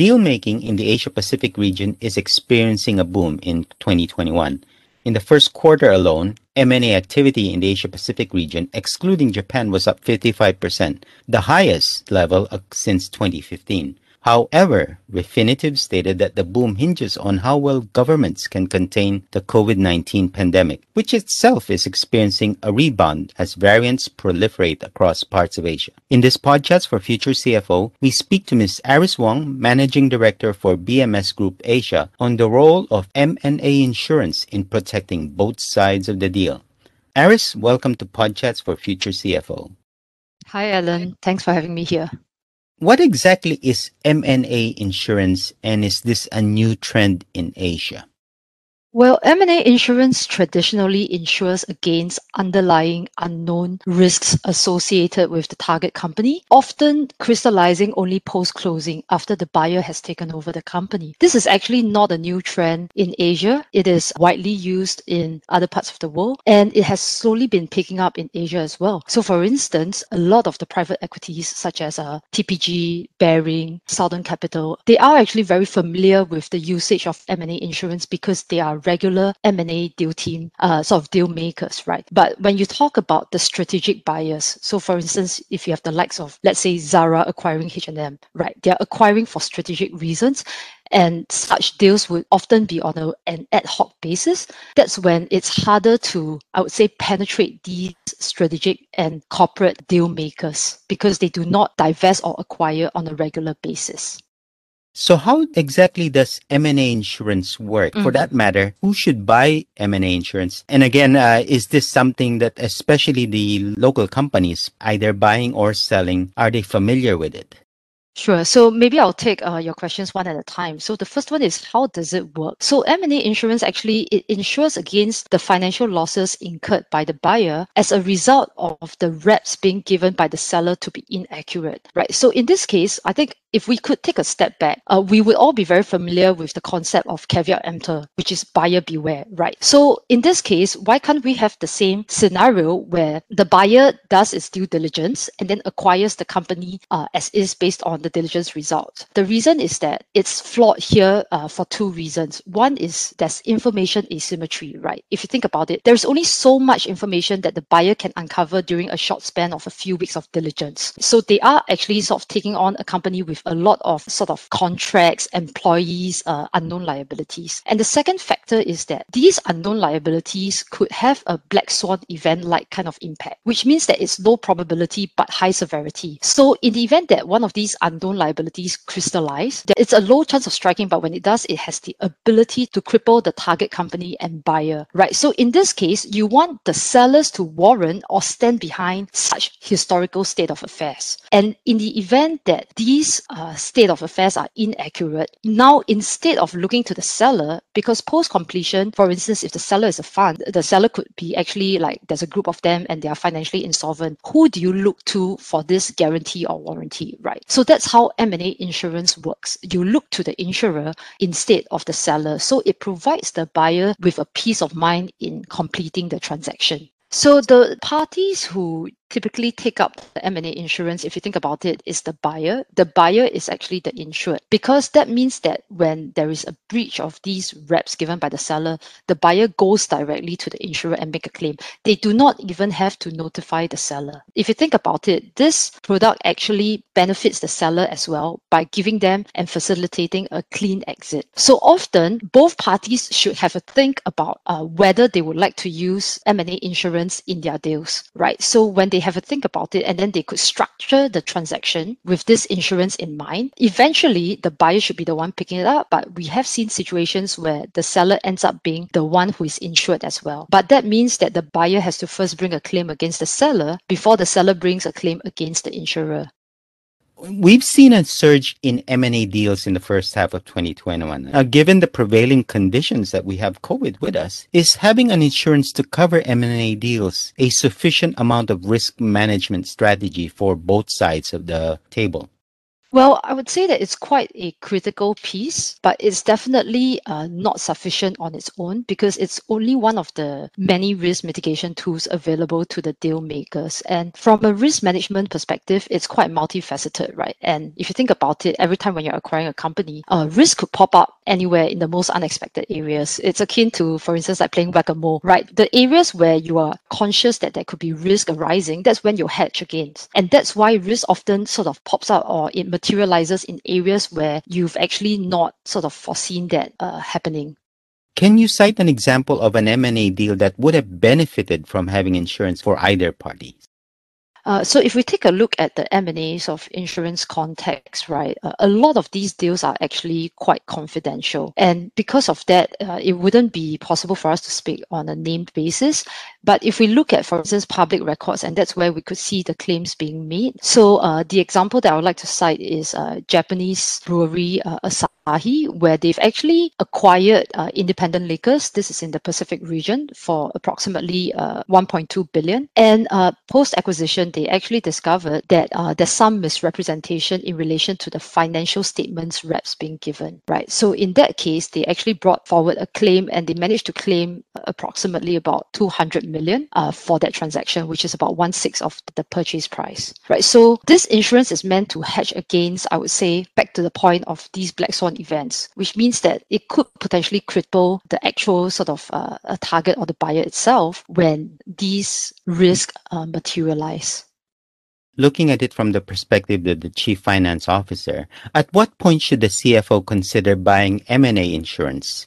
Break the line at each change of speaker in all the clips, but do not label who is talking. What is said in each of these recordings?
Deal making in the Asia Pacific region is experiencing a boom in 2021. In the first quarter alone, M&A activity in the Asia Pacific region, excluding Japan, was up 55%, the highest level uh, since 2015. However, Refinitiv stated that the boom hinges on how well governments can contain the COVID-19 pandemic, which itself is experiencing a rebound as variants proliferate across parts of Asia. In this podcast for Future CFO, we speak to Ms. Aris Wong, Managing Director for BMS Group Asia, on the role of M&A insurance in protecting both sides of the deal. Aris, welcome to Podchats for Future CFO.
Hi, Alan. Thanks for having me here.
What exactly is M&A insurance and is this a new trend in Asia?
Well, M&A insurance traditionally insures against underlying unknown risks associated with the target company, often crystallizing only post-closing after the buyer has taken over the company. This is actually not a new trend in Asia. It is widely used in other parts of the world and it has slowly been picking up in Asia as well. So for instance, a lot of the private equities such as uh, TPG, Baring, Southern Capital, they are actually very familiar with the usage of M&A insurance because they are regular M&A deal team, uh, sort of deal makers, right? But when you talk about the strategic buyers, so for instance, if you have the likes of, let's say, Zara acquiring H&M, right? They're acquiring for strategic reasons and such deals would often be on a, an ad hoc basis. That's when it's harder to, I would say, penetrate these strategic and corporate deal makers because they do not divest or acquire on a regular basis.
So how exactly does M&A insurance work? Mm-hmm. For that matter, who should buy M&A insurance? And again, uh, is this something that especially the local companies either buying or selling, are they familiar with it?
Sure. So maybe I'll take uh, your questions one at a time. So the first one is how does it work? So M&A insurance actually it insures against the financial losses incurred by the buyer as a result of the reps being given by the seller to be inaccurate, right? So in this case, I think if we could take a step back, uh, we would all be very familiar with the concept of caveat emptor, which is buyer beware, right? So in this case, why can't we have the same scenario where the buyer does its due diligence and then acquires the company uh, as is based on the diligence result? The reason is that it's flawed here uh, for two reasons. One is there's information asymmetry, right? If you think about it, there's only so much information that the buyer can uncover during a short span of a few weeks of diligence. So they are actually sort of taking on a company with with a lot of sort of contracts, employees, uh, unknown liabilities. And the second factor is that these unknown liabilities could have a black swan event like kind of impact, which means that it's low probability but high severity. So in the event that one of these unknown liabilities crystallize, it's a low chance of striking, but when it does, it has the ability to cripple the target company and buyer, right? So in this case, you want the sellers to warrant or stand behind such historical state of affairs. And in the event that these uh, state of affairs are inaccurate. Now, instead of looking to the seller, because post completion, for instance, if the seller is a fund, the seller could be actually like there's a group of them and they are financially insolvent. Who do you look to for this guarantee or warranty, right? So that's how M&A insurance works. You look to the insurer instead of the seller. So it provides the buyer with a peace of mind in completing the transaction. So the parties who typically take up the M&A insurance, if you think about it, is the buyer. The buyer is actually the insured because that means that when there is a breach of these reps given by the seller, the buyer goes directly to the insurer and make a claim. They do not even have to notify the seller. If you think about it, this product actually benefits the seller as well by giving them and facilitating a clean exit. So often, both parties should have a think about uh, whether they would like to use M&A insurance in their deals, right? So when they have a think about it and then they could structure the transaction with this insurance in mind. Eventually, the buyer should be the one picking it up, but we have seen situations where the seller ends up being the one who is insured as well. But that means that the buyer has to first bring a claim against the seller before the seller brings a claim against the insurer.
We've seen a surge in M&A deals in the first half of 2021. Now, given the prevailing conditions that we have COVID with us, is having an insurance to cover M&A deals a sufficient amount of risk management strategy for both sides of the table?
Well, I would say that it's quite a critical piece, but it's definitely uh, not sufficient on its own because it's only one of the many risk mitigation tools available to the deal makers. And from a risk management perspective, it's quite multifaceted, right? And if you think about it, every time when you're acquiring a company, uh, risk could pop up anywhere in the most unexpected areas. It's akin to, for instance, like playing whack-a-mole, right? The areas where you are conscious that there could be risk arising, that's when you hedge against. And that's why risk often sort of pops up or it materializes in areas where you've actually not sort of foreseen that uh, happening.
Can you cite an example of an M&A deal that would have benefited from having insurance for either party?
Uh, so if we take a look at the M&As of insurance context, right, uh, a lot of these deals are actually quite confidential. And because of that, uh, it wouldn't be possible for us to speak on a named basis. But if we look at, for instance, public records, and that's where we could see the claims being made. So the example that I would like to cite is Japanese brewery uh, Where they've actually acquired independent liquors. This is in the Pacific region for approximately 1.2 billion. And post acquisition, they actually discovered that uh, there's some misrepresentation in relation to the financial statements reps being given, right? So in that case, they actually brought forward a claim and they managed to claim approximately about 200 million uh, for that transaction, which is about one sixth of the purchase price, right? So this insurance is meant to hedge against, I would say, back to the point of these black swan events, which means that it could potentially cripple the actual sort of uh, a target or the buyer itself when these risks uh, materialize
looking at it from the perspective of the chief finance officer, at what point should the CFO consider buying M&A insurance?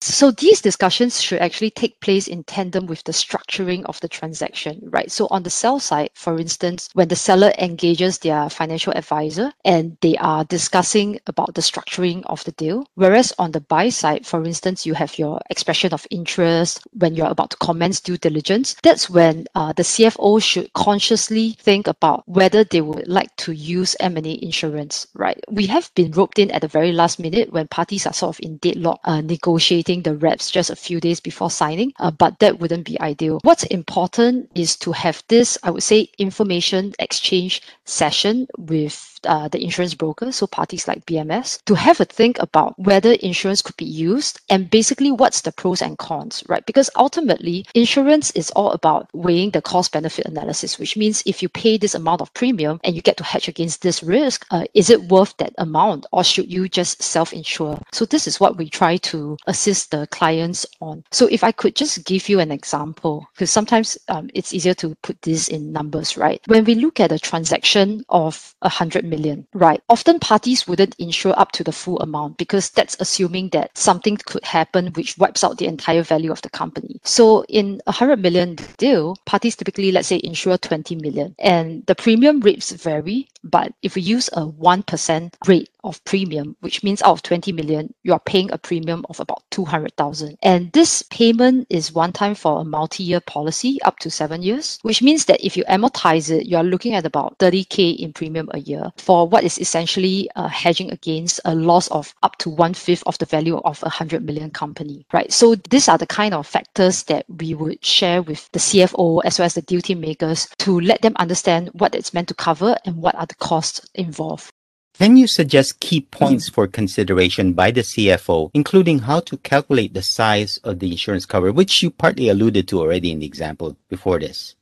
So these discussions should actually take place in tandem with the structuring of the transaction, right? So on the sell side, for instance, when the seller engages their financial advisor and they are discussing about the structuring of the deal, whereas on the buy side, for instance, you have your expression of interest when you're about to commence due diligence. That's when uh, the CFO should consciously think about whether they would like to use M&A insurance, right? We have been roped in at the very last minute when parties are sort of in deadlock uh, negotiating the reps just a few days before signing, uh, but that wouldn't be ideal. What's important is to have this, I would say, information exchange session with uh, the insurance broker, so parties like BMS, to have a think about whether insurance could be used and basically what's the pros and cons, right? Because ultimately, insurance is all about weighing the cost benefit analysis, which means if you pay this amount of premium and you get to hedge against this risk, uh, is it worth that amount or should you just self insure? So, this is what we try to assist the clients on. So, if I could just give you an example, because sometimes um, it's easier to put this in numbers, right? When we look at a transaction of a hundred million, right? Often parties wouldn't insure up to the full amount because that's assuming that something could happen which wipes out the entire value of the company. So in a 100 million deal, parties typically, let's say, insure 20 million. And the premium rates vary, but if we use a 1% rate of premium, which means out of 20 million, you are paying a premium of about 200,000. And this payment is one time for a multi year policy up to seven years, which means that if you amortize it, you are looking at about 30K in premium a year for what is essentially uh, hedging against a loss of up to one fifth of the value of a 100 million company, right? So these are the kind of factors that we would share with the CFO as well as the duty makers to let them understand what it's meant to cover and what are the costs involved.
Can you suggest key mm-hmm. points for consideration by the CFO, including how to calculate the size of the insurance cover, which you partly alluded to already in the example before this?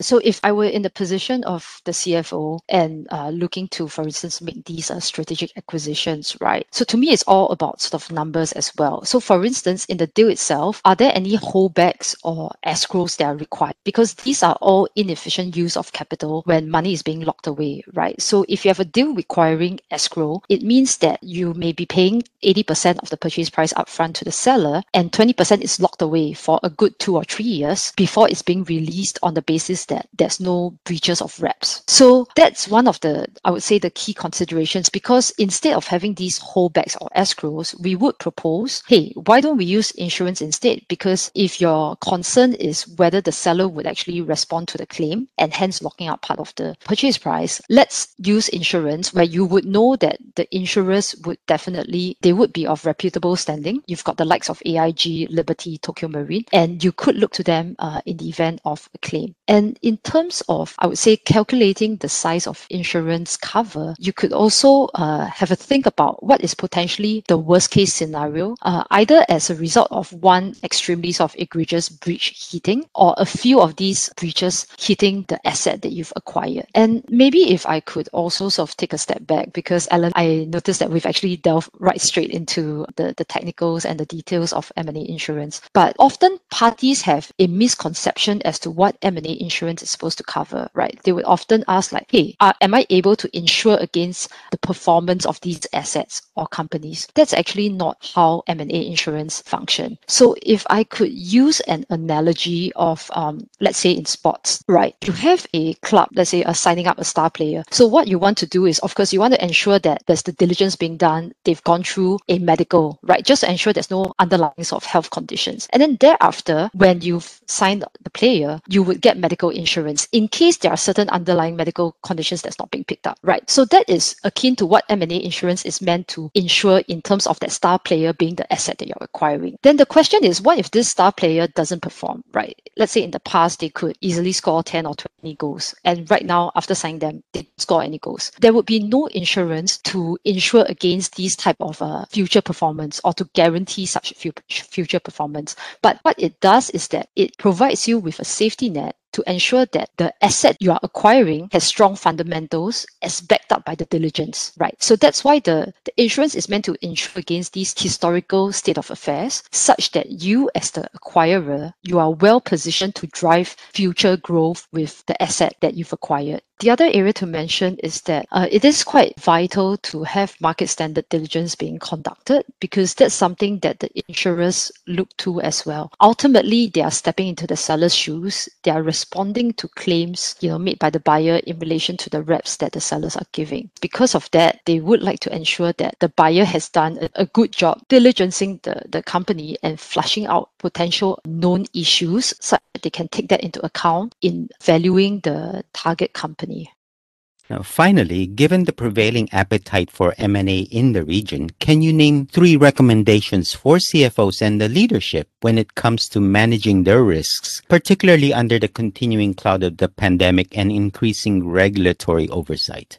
So if I were in the position of the CFO and uh, looking to, for instance, make these uh, strategic acquisitions, right? So to me, it's all about sort of numbers as well. So for instance, in the deal itself, are there any holdbacks or escrows that are required? Because these are all inefficient use of capital when money is being locked away, right? So if you have a deal requiring escrow, it means that you may be paying 80% of the purchase price upfront to the seller and 20% is locked away for a good two or three years before it's being released on the basis that there's no breaches of reps. So that's one of the, I would say, the key considerations because instead of having these holdbacks or escrows, we would propose, hey, why don't we use insurance instead? Because if your concern is whether the seller would actually respond to the claim and hence locking up part of the purchase price, let's use insurance where you would know that the insurers would definitely, they would be of reputable standing. You've got the likes of AIG, Liberty, Tokio Marine, and you could look to them uh, in the event of a claim. And in terms of, I would say, calculating the size of insurance cover, you could also uh, have a think about what is potentially the worst case scenario, uh, either as a result of one extremely sort of egregious breach hitting or a few of these breaches hitting the asset that you've acquired. And maybe if I could also sort of take a step back, because Alan, I noticed that we've actually delved right straight into the, the technicals and the details of M&A insurance. But often parties have a misconception as to what M&A insurance is supposed to cover, right? They would often ask like, hey, uh, am I able to insure against the performance of these assets or companies? That's actually not how M&A insurance function. So if I could use an analogy of, um, let's say in sports, right? You have a club, let's say, a signing up a star player. So what you want to do is, of course, you want to ensure that there's the diligence being done. They've gone through a medical, right? Just to ensure there's no underlying sort of health conditions. And then thereafter, when you've signed the player, you would get medical insurance in case there are certain underlying medical conditions that's not being picked up, right? So that is akin to what M&A insurance is meant to insure in terms of that star player being the asset that you're acquiring. Then the question is, what if this star player doesn't perform, right? Let's say in the past, they could easily score 10 or 20 goals. And right now, after signing them, they don't score any goals. There would be no insurance to insure against these type of uh, future performance or to guarantee such future performance. But what it does is that it provides you with a safety net to ensure that the asset you are acquiring has strong fundamentals as backed up by the diligence, right? So that's why the, the insurance is meant to insure against these historical state of affairs such that you as the acquirer, you are well positioned to drive future growth with the asset that you've acquired. The other area to mention is that uh, it is quite vital to have market standard diligence being conducted because that's something that the insurers look to as well. Ultimately, they are stepping into the seller's shoes. They are responding to claims, you know, made by the buyer in relation to the reps that the sellers are giving. Because of that, they would like to ensure that the buyer has done a, a good job diligencing the, the company and flushing out potential known issues so that they can take that into account in valuing the target company.
Now, finally, given the prevailing appetite for M&A in the region, can you name three recommendations for CFOs and the leadership when it comes to managing their risks, particularly under the continuing cloud of the pandemic and increasing regulatory oversight?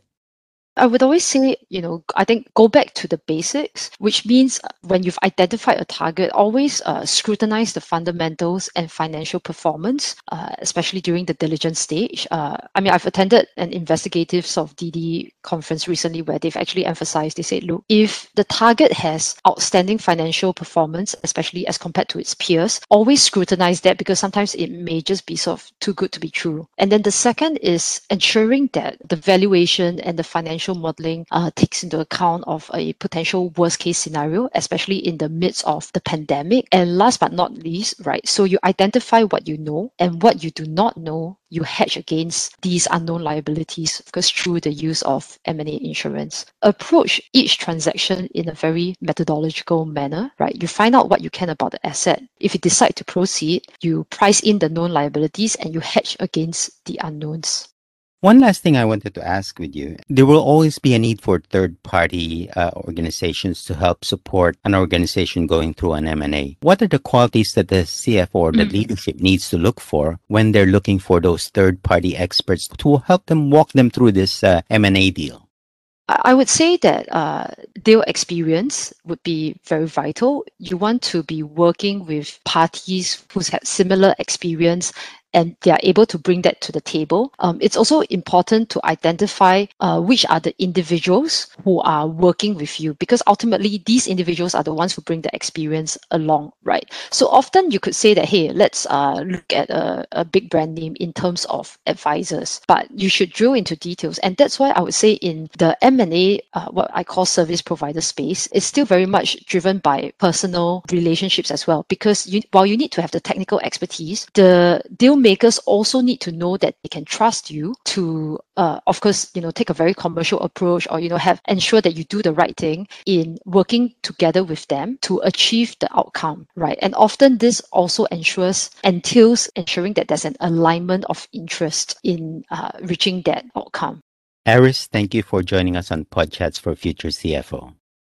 I would always say, you know, I think go back to the basics, which means uh, when you've identified a target, always uh, scrutinize the fundamentals and financial performance, uh, especially during the diligence stage. Uh, I mean, I've attended an investigative sort of DD conference recently where they've actually emphasized, they said, look, if the target has outstanding financial performance, especially as compared to its peers, always scrutinize that because sometimes it may just be sort of too good to be true. And then the second is ensuring that the valuation and the financial financial modeling uh, takes into account of a potential worst case scenario, especially in the midst of the pandemic. And last but not least, right, so you identify what you know and what you do not know, you hedge against these unknown liabilities because through the use of M&A insurance. Approach each transaction in a very methodological manner, right? You find out what you can about the asset. If you decide to proceed, you price in the known liabilities and you hedge against the unknowns.
One last thing I wanted to ask with you. There will always be a need for third party uh, organizations to help support an organization going through an M&A. What are the qualities that the CFO or the mm. leadership needs to look for when they're looking for those third party experts to help them walk them through this uh, M&A deal?
I would say that uh, deal experience would be very vital. You want to be working with parties who have similar experience and they are able to bring that to the table. Um, it's also important to identify uh, which are the individuals who are working with you because ultimately these individuals are the ones who bring the experience along, right? So often you could say that, hey, let's uh, look at a, a big brand name in terms of advisors, but you should drill into details. And that's why I would say in the M&A, uh, what I call service provider space, it's still very much driven by personal relationships as well. Because you, while you need to have the technical expertise, the deal makers also need to know that they can trust you to, uh, of course, you know, take a very commercial approach or, you know, have ensure that you do the right thing in working together with them to achieve the outcome, right? And often this also ensures, entails ensuring that there's an alignment of interest in uh, reaching that outcome.
Aris, thank you for joining us on Podchats for Future CFO.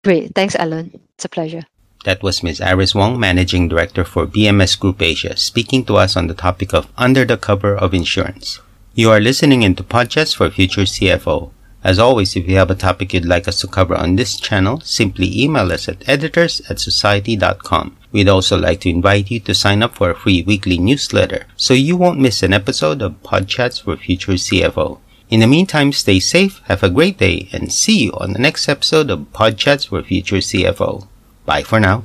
Great. Thanks, Alan. It's a pleasure.
That was Ms. Iris Wong, Managing Director for BMS Group Asia, speaking to us on the topic of Under the Cover of Insurance. You are listening into Podchats for Future CFO. As always, if you have a topic you'd like us to cover on this channel, simply email us at editors at society.com. We'd also like to invite you to sign up for a free weekly newsletter so you won't miss an episode of Podchats for Future CFO. In the meantime, stay safe, have a great day, and see you on the next episode of Podchats for Future CFO. Bye for now.